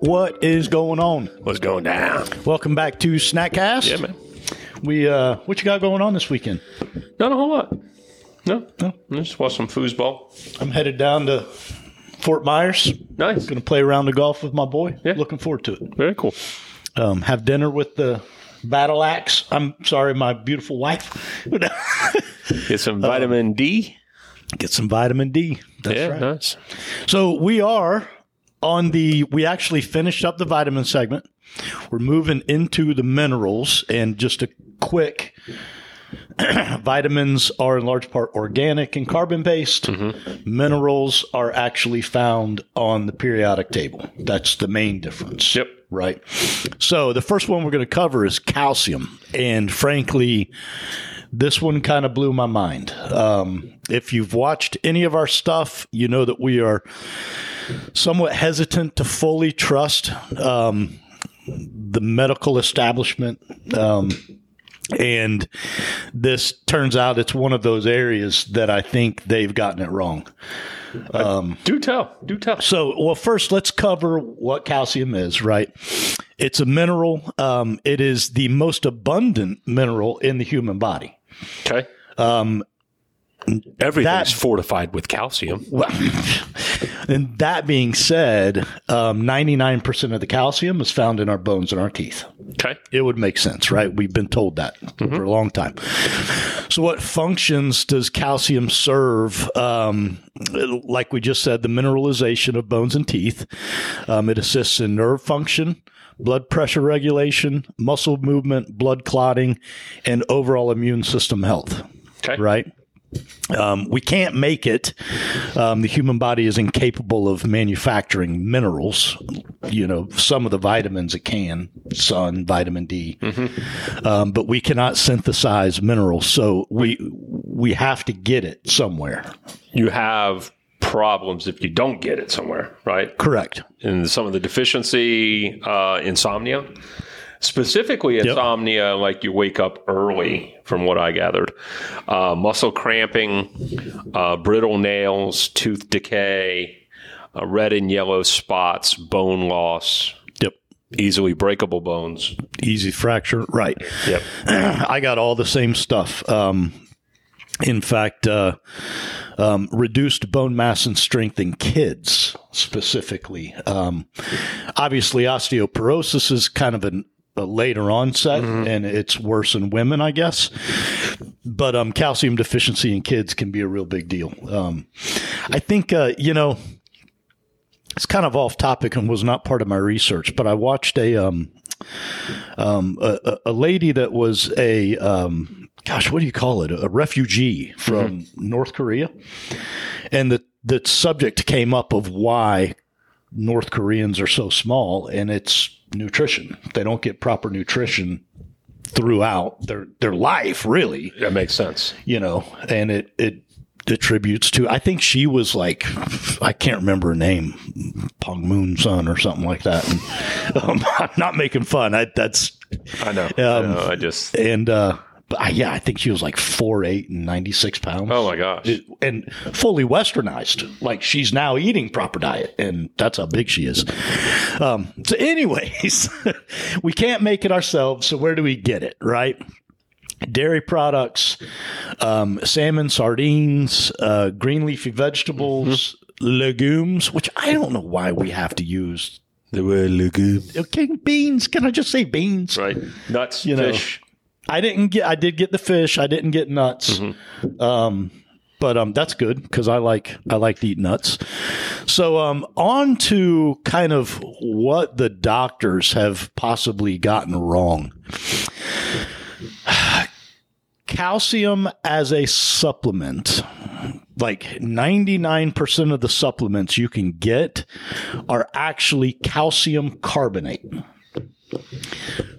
What is going on? What's going down? Welcome back to Snackcast. Yeah, man. We uh, what you got going on this weekend? Not a whole lot. No, no. Just watch some foosball. I'm headed down to Fort Myers. Nice. Going to play around the golf with my boy. Yeah. Looking forward to it. Very cool. Um, have dinner with the battle axe. I'm sorry, my beautiful wife. Get some vitamin D. Get some vitamin D. That's yeah, right. nice. So we are on the. We actually finished up the vitamin segment. We're moving into the minerals, and just a quick. Vitamins are in large part organic and carbon based. Minerals are actually found on the periodic table. That's the main difference. Yep. Right. So the first one we're going to cover is calcium. And frankly, this one kind of blew my mind. Um, if you've watched any of our stuff, you know that we are somewhat hesitant to fully trust um, the medical establishment. Um, and this turns out it's one of those areas that I think they've gotten it wrong. Do tell. Do tell. So, well, first, let's cover what calcium is, right? It's a mineral. Um, it is the most abundant mineral in the human body. Okay. Everything's that- fortified with calcium. Well, and that being said, um, 99% of the calcium is found in our bones and our teeth. Okay. It would make sense, right? We've been told that for a long time. So, what functions does calcium serve? Um, like we just said, the mineralization of bones and teeth. Um, it assists in nerve function, blood pressure regulation, muscle movement, blood clotting, and overall immune system health. Okay. Right? Um, we can't make it. Um, the human body is incapable of manufacturing minerals. You know, some of the vitamins it can, sun, vitamin D, um, but we cannot synthesize minerals. So we we have to get it somewhere. You have problems if you don't get it somewhere, right? Correct. And some of the deficiency, uh, insomnia, specifically insomnia, like you wake up early, from what I gathered, uh, muscle cramping, uh, brittle nails, tooth decay, uh, red and yellow spots, bone loss, Yep. easily breakable bones. Easy fracture. Right. Yep. I got all the same stuff. Um, in fact, uh, um, reduced bone mass and strength in kids specifically. Um, obviously, osteoporosis is kind of an, a later onset, and it's worse in women, I guess. But um, calcium deficiency in kids can be a real big deal. Um, I think uh, you know it's kind of off topic and was not part of my research, but I watched a um, um, a, a- lady that was a um, gosh, what do you call it? A refugee from North Korea, and the the subject came up of why North Koreans are so small, and it's nutrition. They don't get proper nutrition throughout their their life, really That makes sense. you know, and it it attributes to. I think she was like, I can't remember her name, Pong Moon Sun or something like that. And, um, I'm not making fun. I, that's I know. Um, I, know. I just, and uh, but I, yeah, I think she was like four eight and ninety six pounds. oh my gosh. It- and fully westernized. Like she's now eating proper diet, and that's how big she is. Um, so, anyways, we can't make it ourselves. So where do we get it? Right? Dairy products, um, salmon, sardines, uh, green leafy vegetables, legumes. Which I don't know why we have to use. the word legume. Okay, beans. Can I just say beans? Right. Nuts, You know. I didn't get. I did get the fish. I didn't get nuts. Um, but um, that's good because I like I like to eat nuts. So um, on to kind of what the doctors have possibly gotten wrong. Calcium as a supplement, like 99% of the supplements you can get are actually calcium carbonate.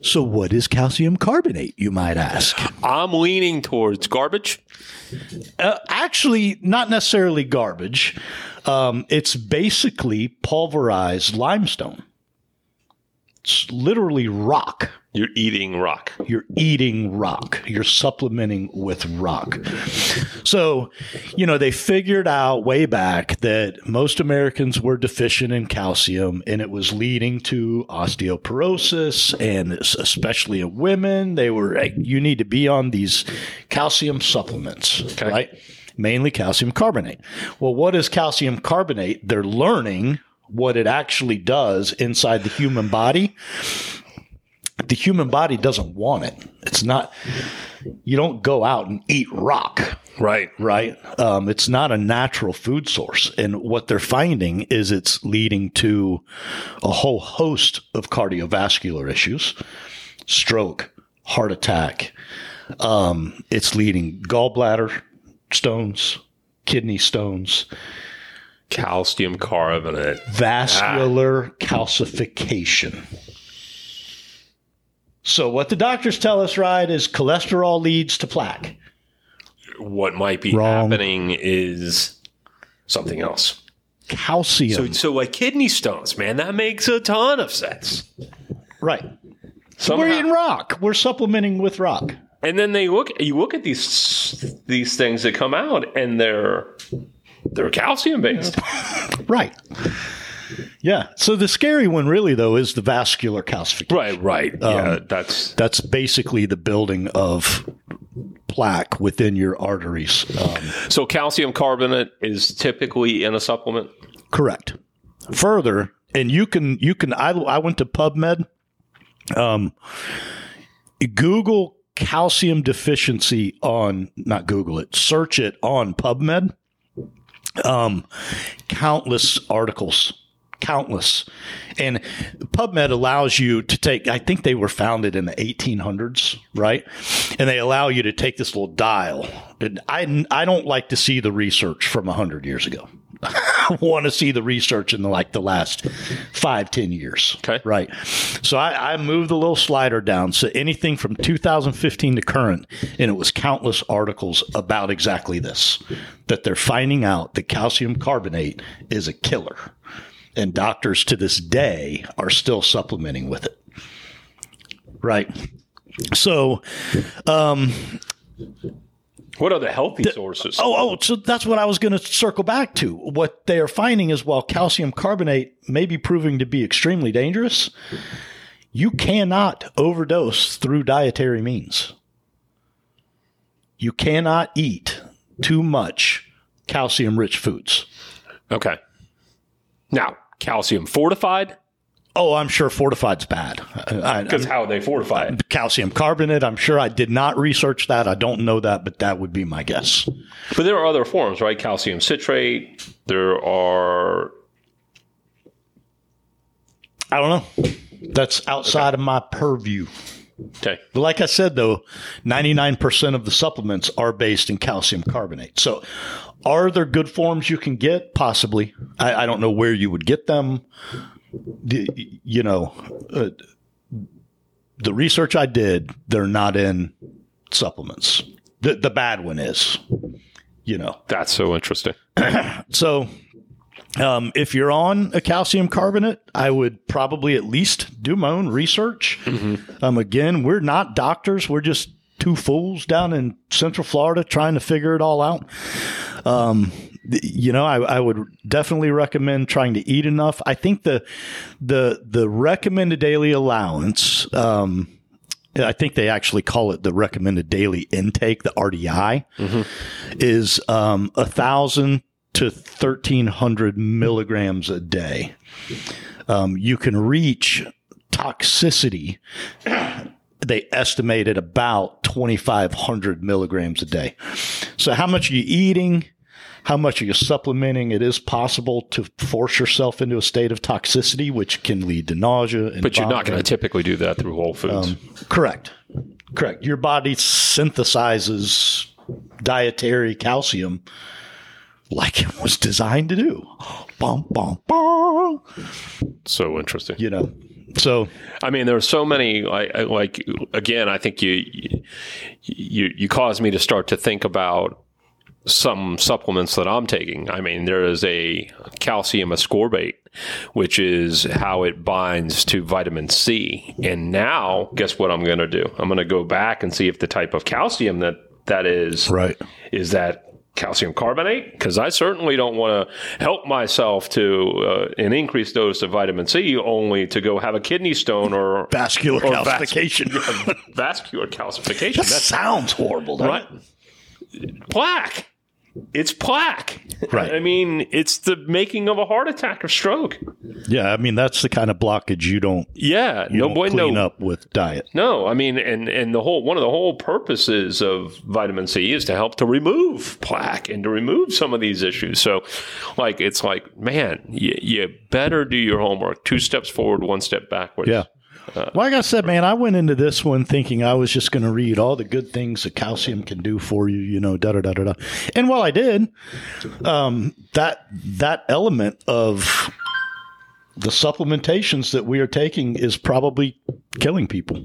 So, what is calcium carbonate, you might ask? I'm leaning towards garbage. Uh, actually, not necessarily garbage. Um, it's basically pulverized limestone. It's literally rock. You're eating rock. You're eating rock. You're supplementing with rock. So, you know, they figured out way back that most Americans were deficient in calcium and it was leading to osteoporosis and especially in women. They were, you need to be on these calcium supplements, okay. right? Mainly calcium carbonate. Well, what is calcium carbonate? They're learning what it actually does inside the human body the human body doesn't want it. It's not, you don't go out and eat rock. Right. Right. Um, it's not a natural food source. And what they're finding is it's leading to a whole host of cardiovascular issues, stroke, heart attack. Um, it's leading gallbladder stones, kidney stones, calcium carbonate, vascular ah. calcification. So what the doctors tell us, right, is cholesterol leads to plaque. What might be Wrong. happening is something else. Calcium. So, so like kidney stones, man, that makes a ton of sense. Right. So We're eating rock. We're supplementing with rock. And then they look. You look at these these things that come out, and they're they're calcium based. right. Yeah. So the scary one, really, though, is the vascular calcification. Right. Right. Um, yeah. That's that's basically the building of plaque within your arteries. Um, so calcium carbonate is typically in a supplement. Correct. Further, and you can you can I I went to PubMed. Um, Google calcium deficiency on not Google it, search it on PubMed. Um, countless articles countless. And PubMed allows you to take, I think they were founded in the 1800s, right? And they allow you to take this little dial. And I, I don't like to see the research from 100 years ago. I want to see the research in the, like the last five, ten years. Okay. Right. So I, I moved the little slider down. So anything from 2015 to current, and it was countless articles about exactly this that they're finding out that calcium carbonate is a killer and doctors to this day are still supplementing with it. Right. So, um, what are the healthy the, sources? Oh, oh, so that's what I was going to circle back to. What they are finding is while calcium carbonate may be proving to be extremely dangerous, you cannot overdose through dietary means. You cannot eat too much calcium rich foods. Okay. Now, calcium fortified? Oh, I'm sure fortified's bad. Because how they fortify it? Calcium carbonate. I'm sure I did not research that. I don't know that, but that would be my guess. But there are other forms, right? Calcium citrate. There are. I don't know. That's outside okay. of my purview. Okay. But like I said, though, 99% of the supplements are based in calcium carbonate. So are there good forms you can get? Possibly. I, I don't know where you would get them. The, you know, uh, the research I did, they're not in supplements. The, the bad one is, you know. That's so interesting. so um, if you're on a calcium carbonate, I would probably at least do my own research. Mm-hmm. Um, again, we're not doctors. We're just two fools down in Central Florida trying to figure it all out. Um, you know, I, I, would definitely recommend trying to eat enough. I think the the the recommended daily allowance. Um, I think they actually call it the recommended daily intake, the RDI, mm-hmm. is um, a thousand to thirteen hundred milligrams a day. Um, you can reach toxicity they estimated about 2,500 milligrams a day. So, how much are you eating? How much are you supplementing? It is possible to force yourself into a state of toxicity, which can lead to nausea. but you're not going to typically do that through whole foods. Um, correct. Correct. Your body synthesizes dietary calcium like it was designed to do. Bum, bum, bum. So interesting. You know, so, I mean, there are so many. Like, like again, I think you you you caused me to start to think about some supplements that I'm taking. I mean, there is a calcium ascorbate, which is how it binds to vitamin C. And now, guess what I'm going to do? I'm going to go back and see if the type of calcium that that is Right. is that calcium carbonate because I certainly don't want to help myself to uh, an increased dose of vitamin C only to go have a kidney stone or Vascular or vas- calcification. vascular calcification. that That's sounds horrible. doesn't right. it? Plaque. It's plaque. Right. I mean, it's the making of a heart attack or stroke. Yeah, I mean that's the kind of blockage you don't Yeah. you no don't boy, clean no. up with diet. No, I mean, and and the whole one of the whole purposes of vitamin C is to help to remove plaque and to remove some of these issues. So, like, it's like, man, you, you better do your homework. Two steps forward, one step backwards. Yeah. Like I said, man, I went into this one thinking I was just going to read all the good things that calcium can do for you, you know, da da da da da. And while I did, um, that that element of the supplementations that we are taking is probably killing people.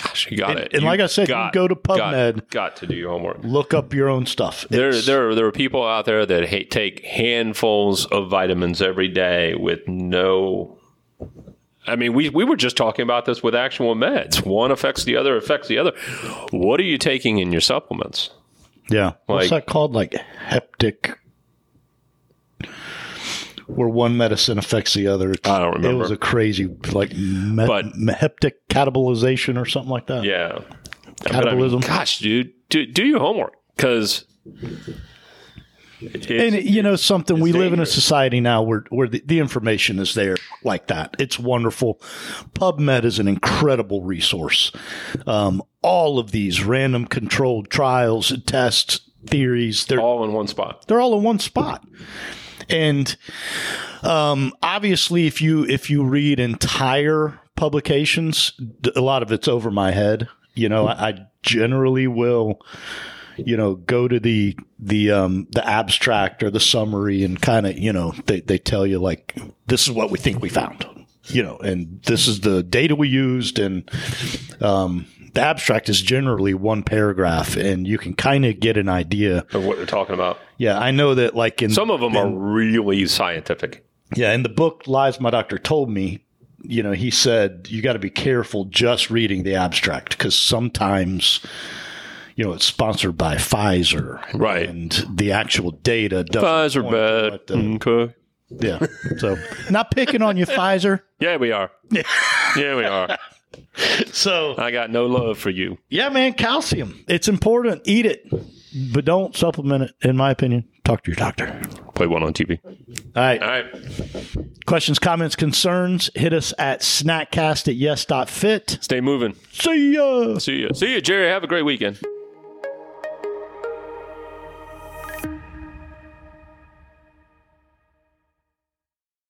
Gosh, you got And- it. and You like I said, you go to PubMed. Got, got to do your homework. Look up your own stuff. There, It's- there, there are people out there that ha- take handfuls of vitamins every day with no. I mean, we, we were just talking about this with actual meds. One affects the other, affects the other. What are you taking in your supplements? Yeah. What's that called? Like heptic, where one medicine affects the other. I don't remember. It was a crazy, like, me- But- heptic catabolization or something like that. Yeah. But I mean, Catabolism. gosh, dude, do, do your homework because. And you know something, we live in a society now where where the, the information is there like that. It's wonderful. PubMed is an incredible resource. Um, all of these random controlled trials, tests, theories, they're all in one spot. they're all in one spot and um, obviously if you if you read entire publications a lot of it's over my head you know I, I generally will you know go to the the um the abstract or the summary and kind of you know they, they tell you like this is what we think we found you know and this is the data we used and um the abstract is generally one paragraph and you can kind of get an idea Of what they're talking about. yeah, I know that like in Some of them are really scientific. yeah, in the book Lies My Doctor Told Me, you know, he said you got to be careful just reading the abstract because sometimes you know it's sponsored by Pfizer, Right. And the actual data doesn't Pfizer bad. the- mm, Okay. yeah, so not picking on you, Pfizer. Yeah, we are. yeah, we are. So I got no love for you. yeah, man, calcium. It's important. Eat it, but don't supplement it. In my opinion, talk to your doctor. Play one on TV. All right. All right. Questions, comments, concerns, hit us at snackcast at yes.fit. Stay moving. See ya. See you. See you, Jerry. Have a great weekend.